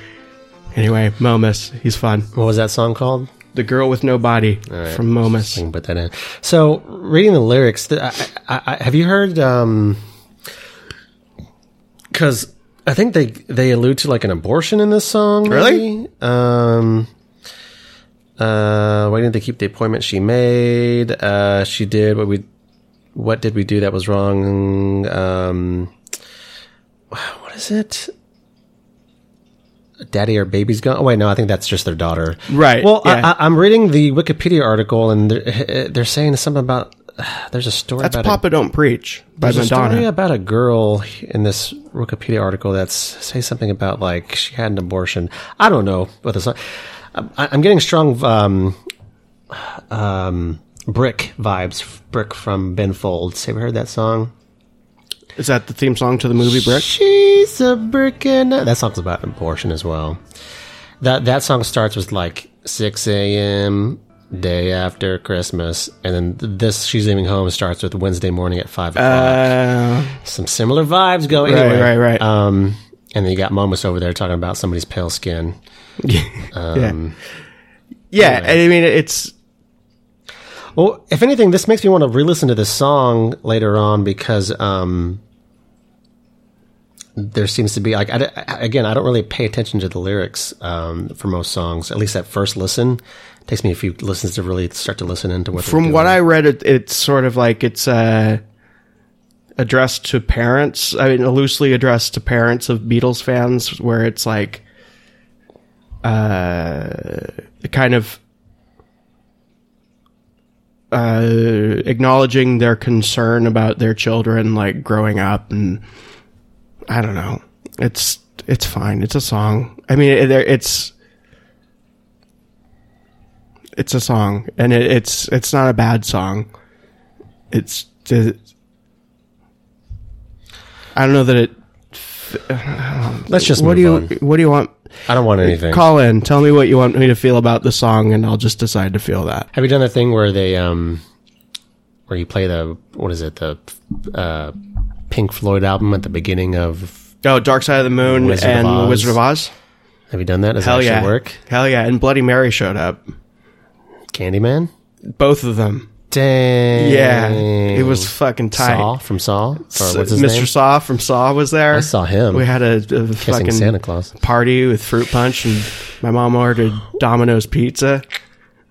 Anyway, Momus, he's fun. What was that song called? The girl with no body right. from Momus. Put that in. So, reading the lyrics, I, I, I, have you heard? Because I think they they allude to like an abortion in this song. Really? Um. Uh, why didn't they keep the appointment she made? Uh, she did what we. What did we do that was wrong? Um, what is it? Daddy or baby's gone. Oh wait, no, I think that's just their daughter. Right, Well, yeah. I, I, I'm reading the Wikipedia article, and they're, they're saying something about. There's a story That's about Papa Don't Preach a, by there's a story about a girl in this Wikipedia article that's say something about like she had an abortion. I don't know what this. I, I'm getting strong um, um, brick vibes. Brick from Ben Folds. Have you heard that song? Is that the theme song to the movie Brick? She's a brick and that song's about abortion as well. That that song starts with like 6 a.m. day after Christmas, and then this she's leaving home starts with Wednesday morning at five o'clock. Uh, Some similar vibes going. Right, anyway, right, right. Um, And then you got Momus over there talking about somebody's pale skin. Um, yeah, I mean it's Well, if anything, this makes me want to re-listen to this song later on because um, there seems to be like I- again, I don't really pay attention to the lyrics um, for most songs. At least at first listen, it takes me a few listens to really start to listen into what. from what. I read, it, it's sort of like it's uh, addressed to parents. I mean, loosely addressed to parents of Beatles fans, where it's like, uh, kind of uh, acknowledging their concern about their children, like growing up, and I don't know. It's it's fine. It's a song. I mean, it, it's it's a song, and it, it's it's not a bad song. It's just, I don't know that it. Let's just what do you on. What do you want? I don't want anything. Call in. Tell me what you want me to feel about the song, and I'll just decide to feel that. Have you done the thing where they um, where you play the what is it the uh, Pink Floyd album at the beginning of? Oh, Dark Side of the Moon Wizard and Oz. Wizard of Oz. Have you done that? Does Hell actually yeah, work? Hell yeah! And Bloody Mary showed up. Candyman. Both of them. Dang. Yeah, it was fucking tight. Saw from Saw. Or what's his Mr. name? Saw from Saw was there. I saw him. We had a, a fucking Santa Claus. party with fruit punch, and my mom ordered Domino's pizza.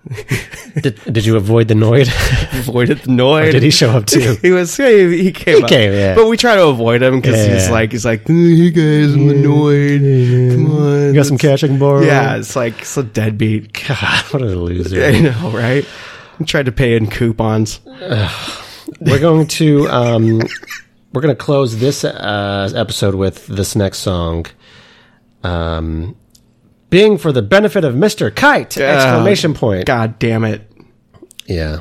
Did, did you avoid the Noid? Avoided the noise. did he show up too? he was he, he came. He up. came, yeah. But we try to avoid him because he's like he's like, hey guys, I'm annoyed. Come on, You got some cash I can borrow? Yeah, it's like it's a deadbeat. God, what a loser. I know, right? I tried to pay in coupons. We're going to um, we're going to close this uh, episode with this next song. Um, being for the benefit of Mr. Kite! Exclamation point. God damn it! Yeah.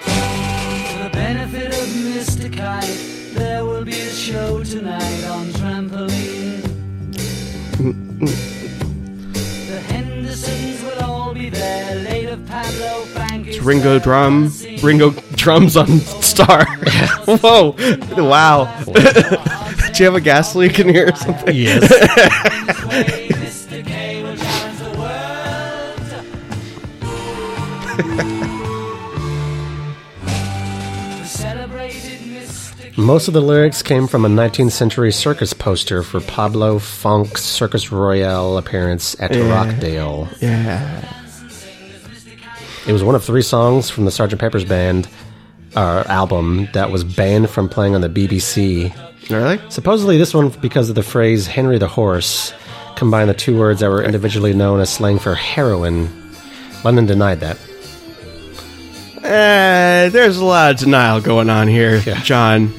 For the benefit of Mr. Kite, there will be a show tonight on Ringo there Drum. Ringo drums on Star. Whoa! Wow! Do you have a gas leak in here or something? Yes. Way Mr. K will challenge the world. the celebrated Mr. K. Most of the lyrics came from a 19th century circus poster for Pablo Fanque's Circus Royale appearance at Rochdale. Yeah. It was one of three songs from the Sgt. Pepper's Band uh, album that was banned from playing on the BBC. Really? Supposedly, this one, because of the phrase Henry the Horse, combined the two words that were individually known as slang for heroin. Lennon denied that. Uh, there's a lot of denial going on here, Yeah. John.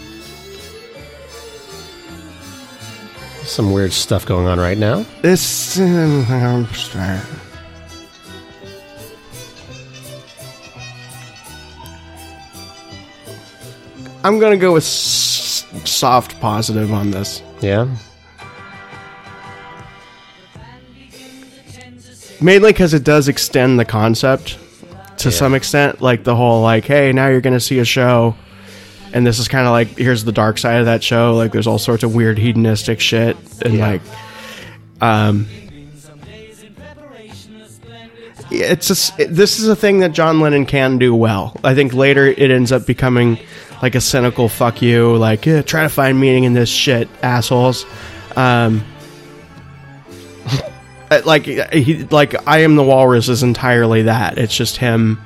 Some weird stuff going on right now. This. um, I'm gonna go with s- soft positive on this. Yeah? Mainly because it does extend the concept to some extent. Like the whole, like, hey, now you're gonna see a show. And this is kind of like, here's the dark side of that show. Like, there's all sorts of weird hedonistic shit. And, Yeah. like, um, it's just it- this is a thing that John Lennon can do well. I think later it ends up becoming like a cynical fuck you, like yeah, try to find meaning in this shit, assholes. Um, like he like I am the walrus is entirely that. It's just him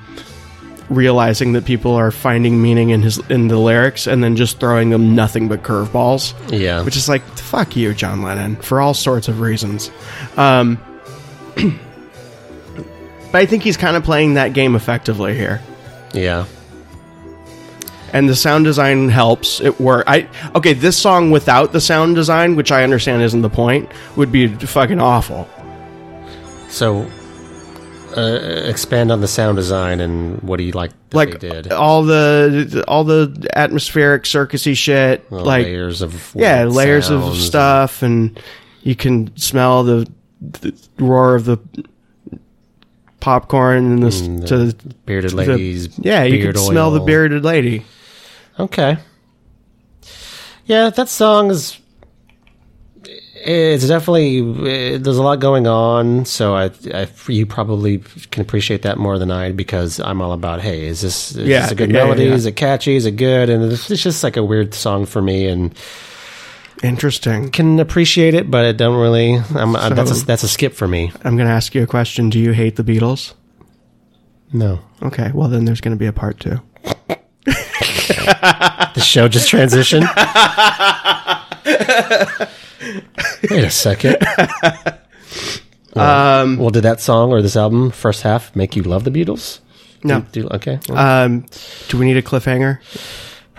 realizing that people are finding meaning in his in the lyrics and then just throwing them nothing but curveballs. Yeah. Which is like fuck you, John Lennon, for all sorts of reasons. Um, but I think he's kind of playing that game effectively here. yeah. And the sound design helps. It work. I okay. This song without the sound design, which I understand isn't the point, would be fucking awful. So, uh, expand on the sound design and what do you like that Like did? all the all the atmospheric circusy shit. Like layers of yeah, layers of stuff, and you can smell the, the roar of the popcorn and the, Mm, to bearded the- ladies. yeah, you beard can smell the bearded lady. Okay. Yeah, that song is. It's definitely eh, there's a lot going on, so I, I you probably can appreciate that more than I because I'm all about hey, is this is Yeah, this a good yeah, melody? yeah. Is it catchy? Is it good? And it's it's just like a weird song for me, and Interesting. can appreciate it, but it don't really. I'm, uh that's a, that's a skip for me. I'm going to ask you a question. Do you hate the Beatles? No, Okay, well then there's going to be a part two. the show just transitioned. Wait a second. Um, Well, did that song or this album first half make you love the Beatles? no. Do, okay, well, Um, do we need a cliffhanger?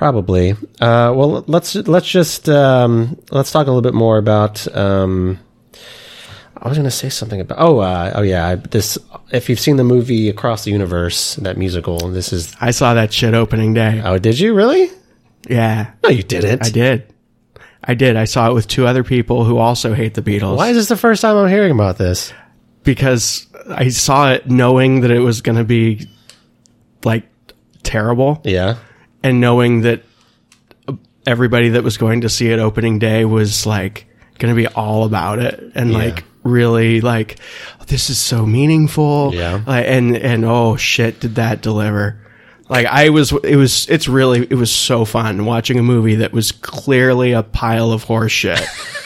Probably. Uh, well, let's let's just um, let's talk a little bit more about. Um, I was going to say something about. Oh, uh, oh yeah. This, if you've seen the movie Across the Universe, that musical, this is. I saw that shit opening day. Oh, did you really? Yeah, No, you didn't. I did. I did. I saw it with two other people who also hate the Beatles. Why is this the first time I'm hearing about this? because I saw it knowing that it was going to be like terrible Yeah. And knowing that everybody that was going to see it opening day was like going to be all about it and Yeah. like really like this is so meaningful Yeah. like, and and oh shit did that deliver like I was it was it's really it was so fun watching a movie that was clearly a pile of horse shit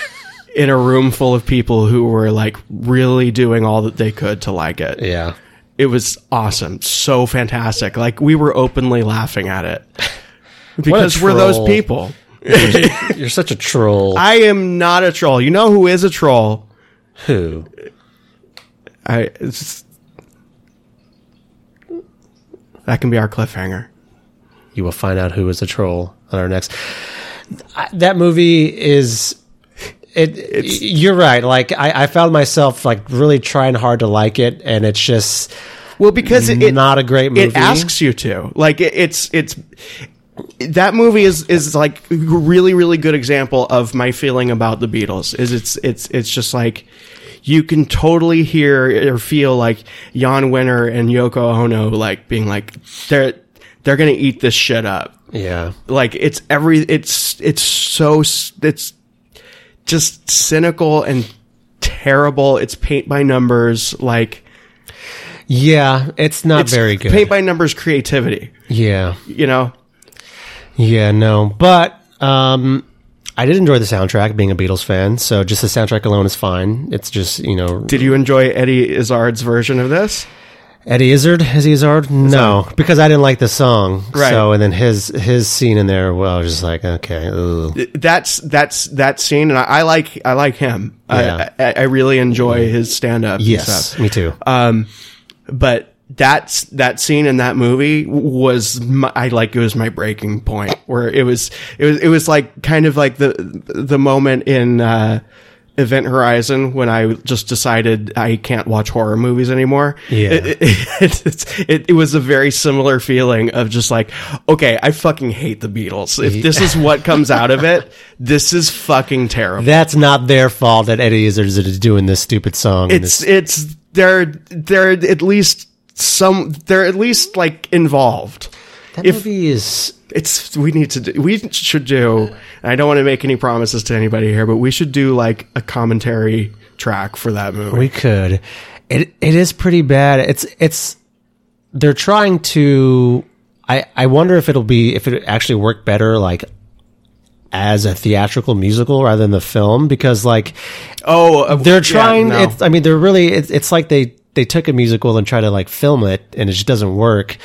in a room full of people who were like really doing all that they could to like it Yeah. It was awesome so fantastic like we were openly laughing at it because we're those people You're such a troll. i am not a troll you know who is a troll Who? i it's, that can be our cliffhanger You will find out who is a troll on our next. That movie is. It. you're right. Like I, I found myself like really trying hard to like it, and it's just well because it's it not a great movie. it asks you to like it, it's it's that movie is is like a really really good example of my feeling about the Beatles is it's it's it's just like you can totally hear or feel like Jan Wenner and Yoko Ono like being like they're they're gonna eat this shit up Yeah. like it's every it's it's so it's just cynical and terrible it's paint by numbers like Yeah. It's not it's very good. paint by numbers creativity yeah. you know Yeah. No. But um, I did enjoy the soundtrack. Being a Beatles fan, so just the soundtrack alone is fine. It's just you know Did you enjoy Eddie Izzard's version of this? Eddie Izzard, is he Izzard? No, because I didn't like the song. Right. So, and then his his scene in there, well, I was just like, okay, ugh. That's that's that scene, and I, I like I like him. Yeah. I, I, I really enjoy his stand up. yes, me too. Um, but that's that scene in that movie was my, I like it was my breaking point where it was it was it was like kind of like the the moment in uh, Event Horizon when I just decided I can't watch horror movies anymore. Yeah. It, it, it, it was a very similar feeling of just like, okay, I fucking hate the Beatles. If this is what comes out of it, this is fucking terrible. That's not their fault that Eddie Izzard is doing this stupid song. it's this- it's they're they're at least some they're at least like involved. that if- movie is. It's we need to do we should do. I don't want to make any promises to anybody here, but we should do like a commentary track for that movie. We could. It it is pretty bad. It's it's. They're trying to. I I wonder if it'll be if it actually work better like as a theatrical musical rather than the film because like oh, uh, they're yeah, trying no. it's i mean they're really it's, it's like they they took a musical and try to like film it and it just doesn't work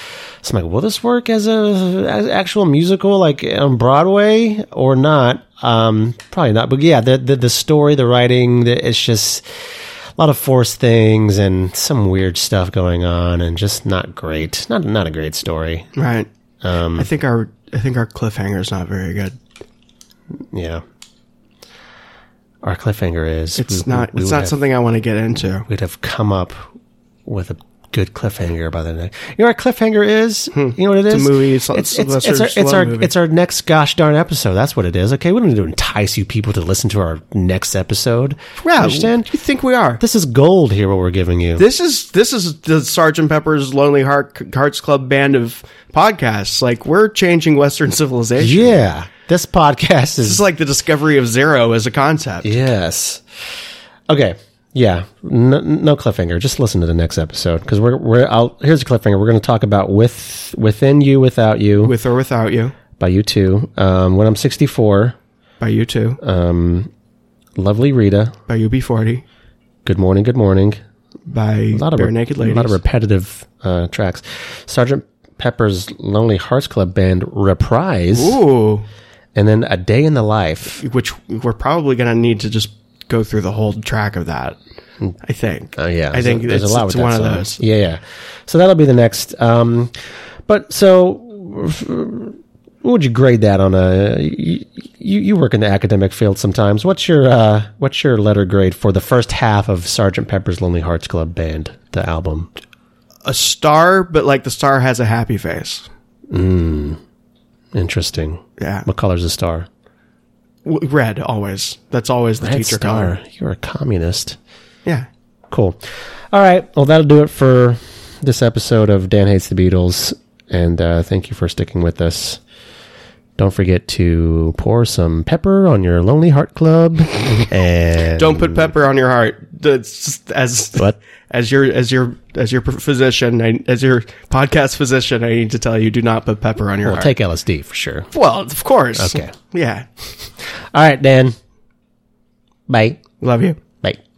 so i'm like will this work as a as actual musical like on broadway or not um probably not but yeah the the, the story the writing the, it's just a lot of forced things and some weird stuff going on and just not great not not a great story right. um I think our I think our cliffhanger is not very good. yeah our cliffhanger is It's we- not we it's not have- something I want to get into. we'd have come up with a good cliffhanger by the next. You know what a cliffhanger is? You know what it is? Hmm. a movie. It's- It's, it's, it's, our, it's, our, movie. it's our next gosh darn episode. That's what it is. Okay, we don't need to entice you people to listen to our next episode. Yeah, understand? You think we are? This is gold here. What we're giving you. This is this is the Sergeant Pepper's Lonely Heart Hearts Club band of podcasts. Like we're changing Western civilization. yeah, this podcast This is is like the discovery of zero as a concept. yes. Okay. Yeah, no, no cliffhanger. Just listen to the next episode because we're we're. I'll, here's a cliffhanger. We're going to talk about with within you, without you, With or without you, by U2. Um, when I'm 64, by you too, lovely Rita. by UB40, Good morning. Good morning. by A lot of Bare re- Naked ladies. A lot of repetitive uh, tracks. Sergeant Pepper's Lonely Hearts Club Band reprise, Ooh, and then a day in the life. which we're probably gonna need to just go through the whole track of that. I think. Oh yeah, I think there's it's, a lot it's one of those. Yeah, yeah. So that'll be the next. Um, but so, what would you grade that on a? You, you work in the academic field sometimes. What's your uh, what's your letter grade for the first half of Sergeant Pepper's Lonely Hearts Club Band, the album? A star, but like the star has a happy face. Mm. Interesting. Yeah, What color's the star? Red always. That's always the Red teacher star. color. You're a communist. Yeah. Cool. All right. Well, that'll do it for this episode of Dan Hates the Beatles. And uh, thank you for sticking with us. Don't forget to pour some pepper on your Lonely Heart Club. and Don't put pepper on your heart. That's just as What? as your as your as your physician, I, as your podcast physician, I need to tell you: do not put pepper on your Well, heart. take LSD for sure. well, of course. Okay. Yeah. All right, Dan. Bye. Love you.